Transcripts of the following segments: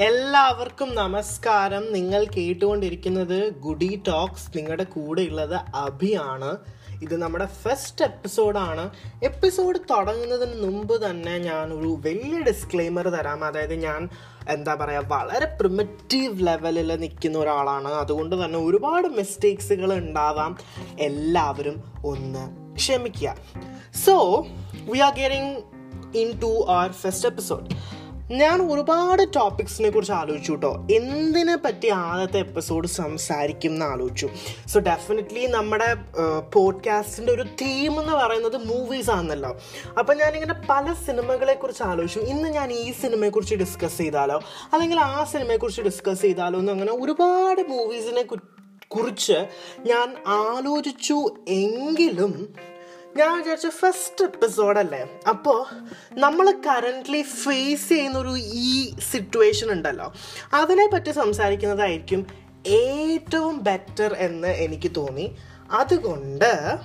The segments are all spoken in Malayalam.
എല്ലാവർക്കും നമസ്കാരം. നിങ്ങൾ കേട്ടുകൊണ്ടിരിക്കുന്നത് ഗുഡി ടോക്സ്. നിങ്ങളുടെ കൂടെ ഉള്ളത് അഭിയാണ് ഇത് നമ്മുടെ ഫസ്റ്റ് എപ്പിസോഡാണ് എപ്പിസോഡ് തുടങ്ങുന്നതിന് മുമ്പ് തന്നെ ഞാൻ ഒരു വലിയ ഡിസ്ക്ലെയിമർ തരാം. അതായത് ഞാൻ എന്താ പറയുക വളരെ പ്രിമിറ്റീവ് ലെവലിൽ നിൽക്കുന്ന ഒരാളാണ്. അതുകൊണ്ട് തന്നെ ഒരുപാട് മിസ്റ്റേക്സുകൾ ഉണ്ടാവാം. എല്ലാവരും ഒന്ന് ക്ഷമിക്കുക. So we are getting into our first episode ഞാൻ ഒരുപാട് ടോപ്പിക്സിനെ കുറിച്ച് ആലോചിച്ചു കേട്ടോ എന്തിനെ പറ്റി ആദ്യത്തെ എപ്പിസോഡ് സംസാരിക്കും എന്ന് ആലോചിച്ചു. സോ ഡെഫിനറ്റ്ലി നമ്മുടെ പോഡ്കാസ്റ്റിന്റെ ഒരു തീം എന്ന് പറയുന്നത് മൂവീസ് ആണെന്നല്ലോ അപ്പം ഞാനിങ്ങനെ പല സിനിമകളെ കുറിച്ച് ആലോചിച്ചു. ഇന്ന് ഞാൻ ഈ സിനിമയെക്കുറിച്ച് ഡിസ്കസ് ചെയ്താലോ? അല്ലെങ്കിൽ ആ സിനിമയെക്കുറിച്ച് ഡിസ്കസ് ചെയ്താലോ? എന്ന് അങ്ങനെ ഒരുപാട് മൂവീസിനെ കുറിച്ച് ഞാൻ ആലോചിച്ചു. എങ്കിലും ഞാൻ വിചാരിച്ച ഫസ്റ്റ് എപ്പിസോഡല്ലേ അപ്പോൾ നമ്മൾ കറന്റ്ലി ഫേസ് ചെയ്യുന്ന ഒരു ഈ സിറ്റുവേഷൻ ഉണ്ടല്ലോ. അതിനെ പറ്റി സംസാരിക്കുന്നതായിരിക്കും ഏറ്റവും ബെറ്റർ എന്ന് എനിക്ക് തോന്നി. അതുകൊണ്ട്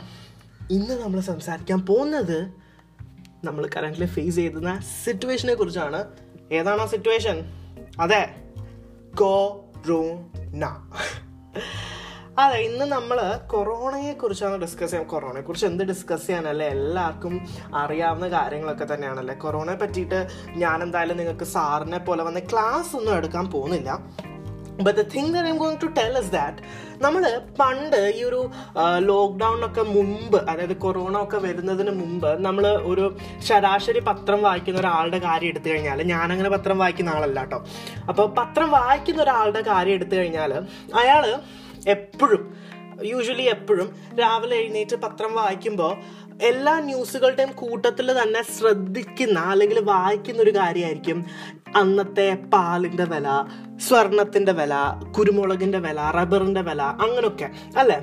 ഇന്ന് നമ്മൾ സംസാരിക്കാൻ പോകുന്നത് നമ്മൾ കറന്റ്ലി ഫേസ് ചെയ്യുന്ന സിറ്റുവേഷനെ കുറിച്ചാണ്. ഏതാണ് ആ സിറ്റുവേഷൻ അതെ. കൊറോണ. അതെ ഇന്ന് നമ്മൾ കൊറോണയെ കുറിച്ചാണ് ഡിസ്കസ് ചെയ്യാം കൊറോണയെ കുറിച്ച് എന്ത് ഡിസ്കസ് ചെയ്യാനല്ലേ എല്ലാവർക്കും അറിയാവുന്ന കാര്യങ്ങളൊക്കെ തന്നെയാണല്ലേ? കൊറോണയെ പറ്റിയിട്ട് ഞാൻ എന്തായാലും നിങ്ങൾക്ക് സാറിനെ പോലെ വന്ന് ക്ലാസ് ഒന്നും എടുക്കാൻ പോകുന്നില്ല. But the thing that I'm going to tell is that നമ്മൾ പണ്ട് ഈ ഒരു ലോക്ക്ഡൗണിനൊക്കെ മുമ്പ് അതായത് കൊറോണ ഒക്കെ വരുന്നതിന് മുമ്പ് നമ്മൾ ഒരു ശരാശരി പത്രം വായിക്കുന്ന ഒരാളുടെ കാര്യം എടുത്തു കഴിഞ്ഞാൽ ഞാനങ്ങനെ പത്രം വായിക്കുന്ന ആളല്ല കേട്ടോ. അപ്പോൾ പത്രം വായിക്കുന്ന ഒരാളുടെ കാര്യം എടുത്തു കഴിഞ്ഞാൽ അയാൾ എപ്പോഴും യൂഷ്വലി എപ്പോഴും രാവിലെ എഴുന്നേറ്റ് പത്രം വായിക്കുമ്പോൾ എല്ലാ ന്യൂസുകളുടെയും കൂട്ടത്തിൽ തന്നെ ശ്രദ്ധിക്കുന്ന അല്ലെങ്കിൽ വായിക്കുന്ന ഒരു കാര്യമായിരിക്കും അന്നത്തെ പാലിന്റെ വില സ്വർണത്തിന്റെ വില കുരുമുളകിന്റെ വില റബ്ബറിന്റെ വില അങ്ങനെയൊക്കെ അല്ലേ?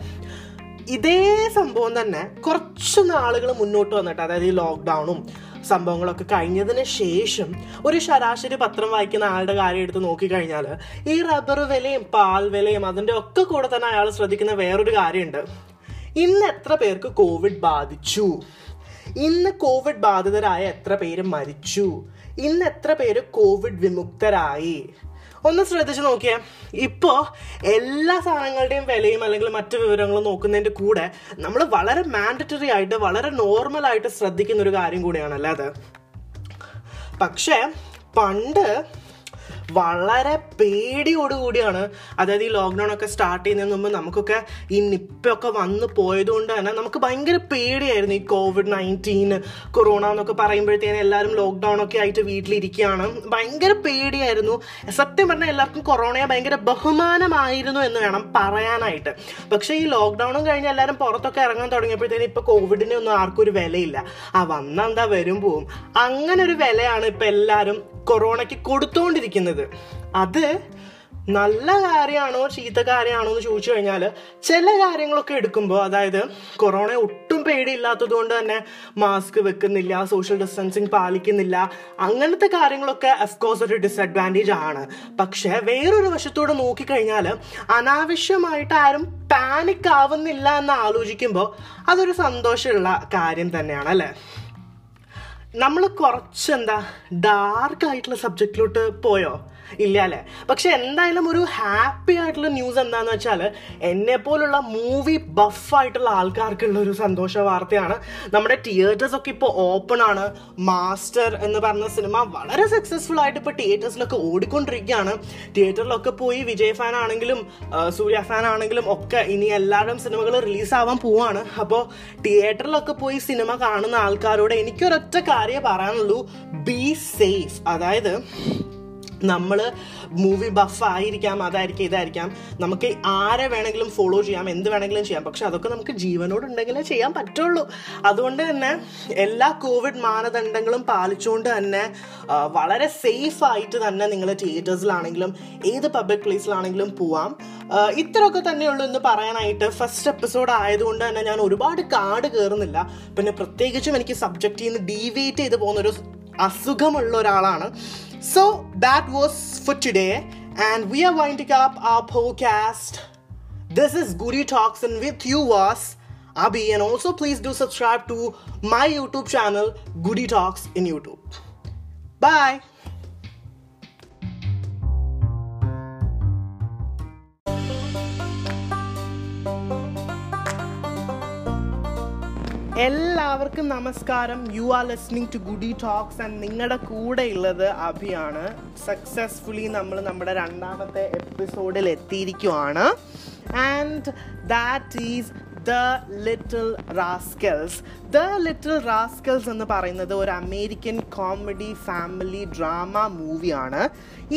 ഇതേ സംഭവം തന്നെ കുറച്ച് നാളുകൾ മുന്നോട്ട് വന്നിട്ട് അതായത് ഈ ലോക്ക്ഡൗണും സംഭവങ്ങളൊക്കെ കഴിഞ്ഞതിന് ശേഷം ഒരു ശരാശരി പത്രം വായിക്കുന്ന ആളുടെ കാര്യം എടുത്ത് നോക്കിക്കഴിഞ്ഞാൽ ഈ റബ്ബർ വിലയും പാൽ വിലയും അതിന്റെ ഒക്കെ കൂടെ തന്നെ അയാൾ ശ്രദ്ധിക്കുന്ന വേറൊരു കാര്യമുണ്ട്. ഇന്ന് എത്ര പേർക്ക് കോവിഡ് ബാധിച്ചു? ഇന്ന് കോവിഡ് ബാധിതരായ എത്ര പേര് മരിച്ചു? ഇന്ന് എത്ര പേര് കോവിഡ് വിമുക്തരായി? ഒന്ന് ശ്രദ്ധിച്ച് നോക്കിയേ. ഇപ്പോൾ എല്ലാ സാധനങ്ങളുടെയും വിലയും അല്ലെങ്കിൽ മറ്റു വിവരങ്ങളും നോക്കുന്നതിന്റെ കൂടെ നമ്മൾ വളരെ മാൻഡറ്ററി ആയിട്ട് വളരെ നോർമലായിട്ട് ശ്രദ്ധിക്കുന്ന ഒരു കാര്യം കൂടിയാണല്ലേ അത് പക്ഷേ പണ്ട് വളരെ പേടിയോടുകൂടിയാണ്. അതായത് ഈ ലോക്ക്ഡൗൺ ഒക്കെ സ്റ്റാർട്ട് ചെയ്യുന്നതിന് മുമ്പ് നമുക്കൊക്കെ ഈ നിപ്പൊക്കെ വന്ന് പോയതുകൊണ്ട് തന്നെ നമുക്ക് ഭയങ്കര പേടിയായിരുന്നു ഈ കോവിഡ് നയന്റീൻ കൊറോണ എന്നൊക്കെ പറയുമ്പോഴത്തേനും എല്ലാവരും ലോക്ക്ഡൗൺ ഒക്കെ ആയിട്ട് വീട്ടിലിരിക്കുകയാണ്. ഭയങ്കര പേടിയായിരുന്നു. സത്യം പറഞ്ഞാൽ എല്ലാവർക്കും കൊറോണയെ ഭയങ്കര ബഹുമാനമായിരുന്നു എന്ന് വേണം പറയാനായിട്ട്. പക്ഷേ ഈ ലോക്ക്ഡൗണും കഴിഞ്ഞ് എല്ലാവരും പുറത്തൊക്കെ ഇറങ്ങാൻ തുടങ്ങിയപ്പോഴത്തേനും ഇപ്പോൾ കോവിഡിനൊന്നും ആർക്കും ഒരു വിലയില്ല. ആ വന്നെന്താ വരും പോവും. അങ്ങനെ ഒരു വിലയാണ് ഇപ്പം എല്ലാവരും കൊറോണയ്ക്ക് കൊടുത്തുകൊണ്ടിരിക്കുന്നത് അത് നല്ല കാര്യമാണോ ചീത്ത കാര്യമാണോ എന്ന് ചോദിച്ചു കഴിഞ്ഞാൽ ചില കാര്യങ്ങളൊക്കെ എടുക്കുമ്പോൾ അതായത് കൊറോണ ഒട്ടും പേടിയില്ലാത്തത് കൊണ്ട് തന്നെ മാസ്ക് വെക്കുന്നില്ല സോഷ്യൽ ഡിസ്റ്റൻസിങ് പാലിക്കുന്നില്ല അങ്ങനത്തെ കാര്യങ്ങളൊക്കെ അഫ്കോഴ്സ് ഒരു ഡിസ്അഡ്വാന്റേജ് ആണ്. പക്ഷേ വേറൊരു വശത്തോടെ നോക്കിക്കഴിഞ്ഞാൽ അനാവശ്യമായിട്ട് ആരും പാനിക് ആവുന്നില്ല എന്ന് ആലോചിക്കുമ്പോൾ അതൊരു സന്തോഷമുള്ള കാര്യം തന്നെയാണ് അല്ലേ? നമ്മൾ കുറച്ച് എന്താ ഡാർക്ക് ആയിട്ടുള്ള സബ്ജക്റ്റിലോട്ട് പോയോ? ഇല്ല അല്ലേ പക്ഷെ എന്തായാലും ഒരു ഹാപ്പി ആയിട്ടുള്ള ന്യൂസ് എന്താന്ന് വെച്ചാൽ എന്നെ പോലുള്ള മൂവി ബഫായിട്ടുള്ള ആൾക്കാർക്കുള്ള ഒരു സന്തോഷ വാർത്തയാണ്. നമ്മുടെ തിയേറ്റേഴ്സ് ഒക്കെ ഇപ്പോൾ ഓപ്പൺ ആണ്. മാസ്റ്റർ എന്ന് പറഞ്ഞ സിനിമ വളരെ സക്സസ്ഫുൾ ആയിട്ട് ഇപ്പോൾ തിയേറ്റേഴ്സിലൊക്കെ ഓടിക്കൊണ്ടിരിക്കുകയാണ്. തിയേറ്ററിലൊക്കെ പോയി വിജയ് ഫാൻ ആണെങ്കിലും സൂര്യ ഫാൻ ആണെങ്കിലും ഒക്കെ ഇനി എല്ലാവരും സിനിമകൾ റിലീസ് ആവാൻ പോവാണ്. അപ്പോൾ തിയേറ്ററിലൊക്കെ പോയി സിനിമ കാണുന്ന ആൾക്കാരോട് എനിക്കൊരൊറ്റ കാര്യം പറയാനുള്ളൂ. ബി സേഫ് അതായത് നമ്മൾ മൂവി ബഫ് ആയിരിക്കാം അതായിരിക്കാം ഇതായിരിക്കാം. നമുക്ക് ആരെ വേണമെങ്കിലും ഫോളോ ചെയ്യാം എന്ത് വേണമെങ്കിലും ചെയ്യാം. പക്ഷെ അതൊക്കെ നമുക്ക് ജീവനോട് ഉണ്ടെങ്കിലേ ചെയ്യാൻ പറ്റുള്ളൂ. അതുകൊണ്ട് തന്നെ എല്ലാ കോവിഡ് മാനദണ്ഡങ്ങളും പാലിച്ചുകൊണ്ട് തന്നെ വളരെ സേഫ് ആയിട്ട് തന്നെ നിങ്ങൾ തിയേറ്റേഴ്സിലാണെങ്കിലും ഏത് പബ്ലിക് പ്ലേസിലാണെങ്കിലും പോവാം. ഇത്രയൊക്കെ തന്നെയുള്ളൂ എന്ന് പറയാനായിട്ട്. ഫസ്റ്റ് എപ്പിസോഡ് ആയതുകൊണ്ട് തന്നെ ഞാൻ ഒരുപാട് കാട് കയറുന്നില്ല പിന്നെ പ്രത്യേകിച്ചും എനിക്ക് സബ്ജക്റ്റിൽ നിന്ന് ഡീവിയേറ്റ് ചെയ്ത് പോകുന്ന ഒരു അസുഖമുള്ള ഒരാളാണ്. So that was for today, and we are winding up our podcast. This is Goody Talks, and with you was Abhi, and also please do subscribe to my YouTube channel, Goody Talks in YouTube. Bye. എല്ലാവർക്കും നമസ്കാരം. You are listening to goody talks and നിങ്ങളുടെ കൂടെ ഉള്ളത് അഭിയാണ്. സക്സസ്ഫുള്ളി നമ്മൾ നമ്മുടെ രണ്ടാമത്തെ എപ്പിസോഡിൽ എത്തിയിരിക്കുവാണ്. And that is the little rascals the little rascals എന്ന് പറയുന്നത് ഒരു അമേരിക്കൻ കോമഡി ഫാമിലി ഡ്രാമ മൂവിയാണ്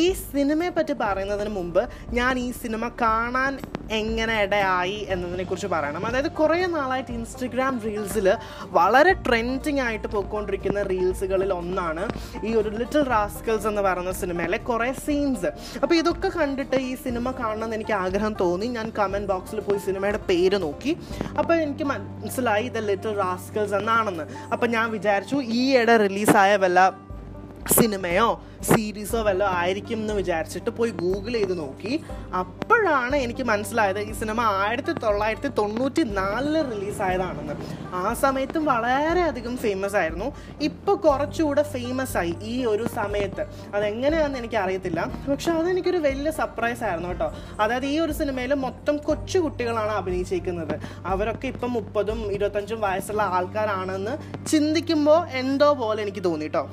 ഈ സിനിമയെ പറ്റി പറയുന്നതിന് മുമ്പ് ഞാൻ ഈ സിനിമ കാണാൻ എങ്ങനെ ഇടയായി എന്നതിനെ കുറിച്ച് പറയണം. അതായത് കുറേ നാളായിട്ട് ഇൻസ്റ്റഗ്രാം റീൽസിൽ വളരെ ട്രെൻഡിങ് ആയിട്ട് പോയിക്കൊണ്ടിരിക്കുന്ന റീൽസുകളിൽ ഒന്നാണ് ഈ ഒരു ലിറ്റിൽ റാസ്കൽസ് എന്ന് പറയുന്ന സിനിമയിലെ കുറേ സീൻസ് അപ്പോൾ ഇതൊക്കെ കണ്ടിട്ട് ഈ സിനിമ കാണണമെന്ന് എനിക്ക് ആഗ്രഹം തോന്നി. ഞാൻ കമന്റ് ബോക്സിൽ പോയി സിനിമയുടെ പേര് നോക്കി. അപ്പോൾ എനിക്ക് മനസ്സിലായി ദ ലിറ്റിൽ റാസ്കൽസ് എന്നാണെന്ന്. അപ്പോൾ ഞാൻ വിചാരിച്ചു ഈയിടെ റിലീസായ വല്ല സിനിമയോ സീരീസോ വല്ലതും ആയിരിക്കും എന്ന് വിചാരിച്ചിട്ട് പോയി ഗൂഗിൾ ചെയ്ത് നോക്കി. അപ്പോഴാണ് എനിക്ക് മനസ്സിലായത് ഈ സിനിമ ആയിരത്തി തൊള്ളായിരത്തി തൊണ്ണൂറ്റി നാലിൽ റിലീസായതാണെന്ന്. ആ സമയത്തും വളരെയധികം ഫേമസ് ആയിരുന്നു. ഇപ്പോൾ കുറച്ചുകൂടെ ഫേമസ് ആയി ഈ ഒരു സമയത്ത്. അതെങ്ങനെയാണെന്ന് എനിക്ക് അറിയത്തില്ല പക്ഷെ അതെനിക്കൊരു വലിയ സർപ്രൈസ് ആയിരുന്നു കേട്ടോ. അതായത് ഈ ഒരു സിനിമയിൽ മൊത്തം കൊച്ചു കുട്ടികളാണ് അഭിനയിച്ചിരിക്കുന്നത്. അവരൊക്കെ ഇപ്പം മുപ്പതും ഇരുപത്തഞ്ചും വയസ്സുള്ള ആൾക്കാരാണെന്ന് ചിന്തിക്കുമ്പോൾ എന്തോ പോലെ എനിക്ക് തോന്നി കേട്ടോ.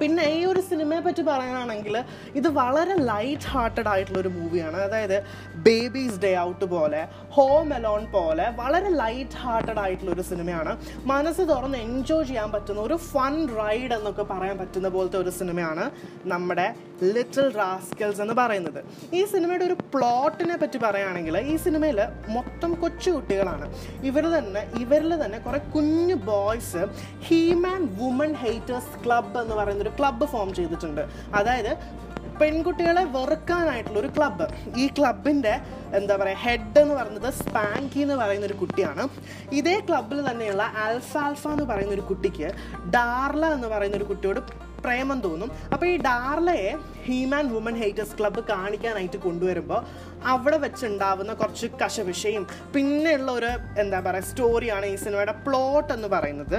പിന്നെ ഈ ഒരു സിനിമയെ പറ്റി പറയുകയാണെങ്കിൽ ഇത് വളരെ ലൈറ്റ് ഹാർട്ടഡ് ആയിട്ടുള്ള ഒരു മൂവിയാണ് അതായത് ബേബീസ് ഡേ ഔട്ട് പോലെ ഹോം അലോൺ പോലെ വളരെ ലൈറ്റ് ഹാർട്ടഡ് ആയിട്ടുള്ള ഒരു സിനിമയാണ്. മനസ്സ് തുറന്ന് എൻജോയ് ചെയ്യാൻ പറ്റുന്ന ഒരു ഫൺ റൈഡ് എന്നൊക്കെ പറയാൻ പറ്റുന്ന പോലത്തെ ഒരു സിനിമയാണ് നമ്മുടെ ലിറ്റിൽ റാസ്കൽസ് എന്ന് പറയുന്നത്. ഈ സിനിമയുടെ ഒരു പ്ലോട്ടിനെ പറ്റി പറയുകയാണെങ്കിൽ ഈ സിനിമയിൽ മൊത്തം കൊച്ചു കുട്ടികളാണ്. ഇവർ തന്നെ ഇവരിൽ തന്നെ കുറെ കുഞ്ഞു boys he man woman haters club എന്ന് പറയുന്ന ഒരു ക്ലബ്ബ് ഫോം ചെയ്തിട്ടുണ്ട്. അതായത് പെൺകുട്ടികളെ വെറുക്കാനായിട്ടുള്ള ഒരു ക്ലബ്ബ് ഈ ക്ലബിന്റെ എന്താ പറയുക ഹെഡ് എന്ന് പറയുന്നത് സ്പാങ്കി എന്ന് പറയുന്ന ഒരു കുട്ടിയാണ്. ഇതേ ക്ലബിൽ തന്നെയുള്ള അൽഫാൽഫ എന്ന് പറയുന്ന ഒരു കുട്ടിക്ക് ഡാർല എന്ന് പറയുന്ന ഒരു കുട്ടിയോട് പ്രേമം തോന്നും. അപ്പോൾ ഈ ഡാർലയെ ഹ്യൂമൻ വുമൻ ഹേറ്റേഴ്സ് ക്ലബ്ബ് കാണിക്കാനായിട്ട് കൊണ്ടുവരുമ്പോൾ അവിടെ വെച്ചുണ്ടാവുന്ന കുറച്ച് കശവിഷയും പിന്നെയുള്ള ഒരു എന്താ പറയുക സ്റ്റോറിയാണ് ഈ സിനിമയുടെ പ്ലോട്ട് എന്ന് പറയുന്നത്.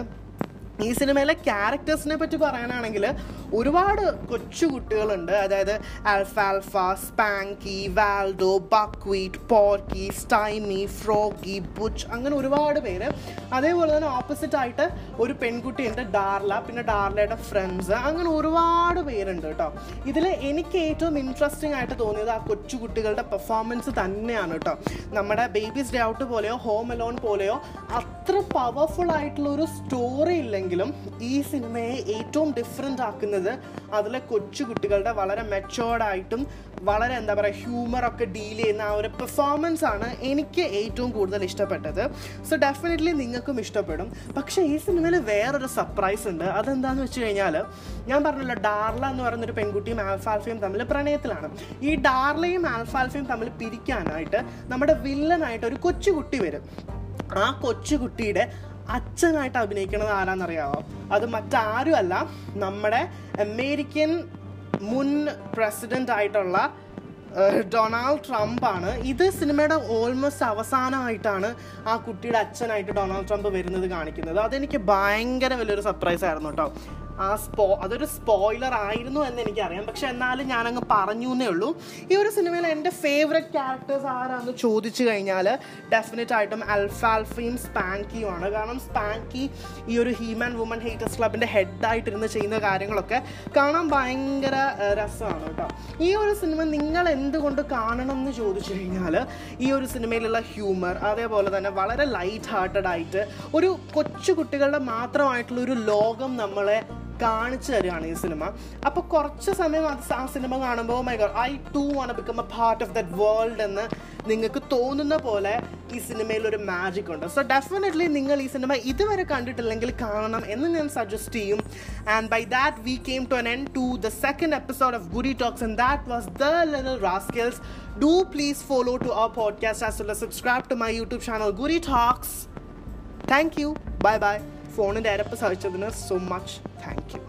ഈ സിനിമയിലെ ക്യാരക്ടേഴ്സിനെ പറ്റി പറയാനാണെങ്കിൽ ഒരുപാട് കൊച്ചു കുട്ടികളുണ്ട്. അതായത് ആൽഫാൽഫ Spanky Waldo Buckwheat Porky Stymie Froggy Butch അങ്ങനെ ഒരുപാട് പേര്. അതേപോലെ തന്നെ ഓപ്പോസിറ്റ് ആയിട്ട് ഒരു പെൺകുട്ടിയുണ്ട് ഡാർല പിന്നെ ഡാർലയുടെ ഫ്രണ്ട്സ് അങ്ങനെ ഒരുപാട് പേരുണ്ട് കേട്ടോ. ഇതിൽ എനിക്ക് ഏറ്റവും ഇൻട്രസ്റ്റിംഗ് ആയിട്ട് തോന്നിയത് ആ കൊച്ചു കുട്ടികളുടെ പെർഫോമൻസ് തന്നെയാണ് കേട്ടോ. നമ്മുടെ ബേബീസ് ഡേ ഔട്ട് പോലെയോ ഹോം അലോൺ പോലെയോ അത്ര പവർഫുൾ ആയിട്ടുള്ള ഒരു സ്റ്റോറി ഇല്ലെങ്കിൽ എങ്കിലും ഈ സിനിമയെ ഏറ്റവും ഡിഫറെന്റ് ആക്കുന്നത് അതിലെ കൊച്ചു കുട്ടികളുടെ വളരെ മെച്ചോർഡായിട്ടും വളരെ എന്താ പറയുക ഹ്യൂമറൊക്കെ ഡീൽ ചെയ്യുന്ന ആ ഒരു പെർഫോമൻസ് ആണ് എനിക്ക് ഏറ്റവും കൂടുതൽ ഇഷ്ടപ്പെട്ടത്. സോ ഡെഫിനറ്റ്ലി നിങ്ങൾക്കും ഇഷ്ടപ്പെടും. പക്ഷേ ഈ സിനിമയിൽ വേറൊരു സർപ്രൈസ് ഉണ്ട്. അതെന്താന്ന് വെച്ച് കഴിഞ്ഞാൽ ഞാൻ പറഞ്ഞല്ലോ ഡാർല എന്ന് പറയുന്നൊരു പെൺകുട്ടിയും ആൽഫാൽഫയും തമ്മിൽ പ്രണയത്തിലാണ്. ഈ ഡാർലയും ആൽഫാൽഫയും തമ്മിൽ പിരിക്കാനായിട്ട് നമ്മുടെ വില്ലനായിട്ട് ഒരു കൊച്ചുകുട്ടി വരും. ആ കൊച്ചുകുട്ടിയുടെ അച്ഛനായിട്ട് അഭിനയിക്കുന്നത് ആരാന്നറിയാവോ? അത് മറ്റാരും അല്ല നമ്മുടെ അമേരിക്കൻ മുൻ പ്രസിഡന്റ് ആയിട്ടുള്ള ഡൊണാൾഡ് ട്രംപ് ആണ് ഇത് സിനിമയുടെ ഓൾമോസ്റ്റ് അവസാനമായിട്ടാണ് ആ കുട്ടിയുടെ അച്ഛനായിട്ട് ഡൊണാൾഡ് ട്രംപ് വരുന്നത് കാണിക്കുന്നത്. അതെനിക്ക് ഭയങ്കര വലിയൊരു സർപ്രൈസ് ആയിരുന്നു കേട്ടോ. ആ സ്പോ അതൊരു സ്പോയിലർ ആയിരുന്നു എന്ന് എനിക്കറിയാം. പക്ഷെ എന്നാലും ഞാൻ ഞാനങ്ങ് പറഞ്ഞു എന്നേ ഉള്ളൂ. ഈ ഒരു സിനിമയിൽ എന്റെ ഫേവററ്റ് ക്യാരക്ടേഴ്സ് ആരാന്ന് ചോദിച്ചു കഴിഞ്ഞാൽ ഡെഫിനറ്റ് ആയിട്ടും അൽഫാൽഫയും സ്പാങ്കിയും ആണ് കാരണം സ്പാങ്കി ഈ ഒരു ഹ്യൂമൻ വുമൻ ഹേറ്റേഴ്സ് ക്ലബിന്റെ ഹെഡായിട്ടിരുന്ന് ചെയ്യുന്ന കാര്യങ്ങളൊക്കെ കാണാൻ ഭയങ്കര രസമാണ് കേട്ടോ. ഈ ഒരു സിനിമ നിങ്ങൾ എന്തുകൊണ്ട് കാണണം എന്ന് ചോദിച്ചു കഴിഞ്ഞാൽ ഈ ഒരു സിനിമയിലുള്ള ഹ്യൂമർ അതേപോലെ തന്നെ വളരെ ലൈറ്റ് ഹാർട്ടഡ് ആയിട്ട് ഒരു കൊച്ചു കുട്ടികളുടെ മാത്രമായിട്ടുള്ള ഒരു ലോകം നമ്മളെ കാണിച്ചു തരികയാണ് ഈ സിനിമ. അപ്പോൾ കുറച്ച് സമയം അത് ആ സിനിമ കാണുമ്പോൾ my god I to want become a part of that world എന്ന് നിങ്ങൾക്ക് തോന്നുന്ന പോലെ ഈ സിനിമയിൽ ഒരു മാജിക് ഉണ്ട്. സോ ഡെഫിനറ്റ്ലി നിങ്ങൾ ഈ സിനിമ ഇതുവരെ കണ്ടിട്ടില്ലെങ്കിൽ കാണണം എന്ന് ഞാൻ സജസ്റ്റ് ചെയ്യും. And by that we came to end to the second episode of Guri talks and that was the little rascals do please follow to our podcast as well subscribe to my YouTube channel Guri talks thank you bye bye ഫോണിന്റെ അരപ്പ് സഹിച്ചതിന് സോ മച്ച് താങ്ക് യു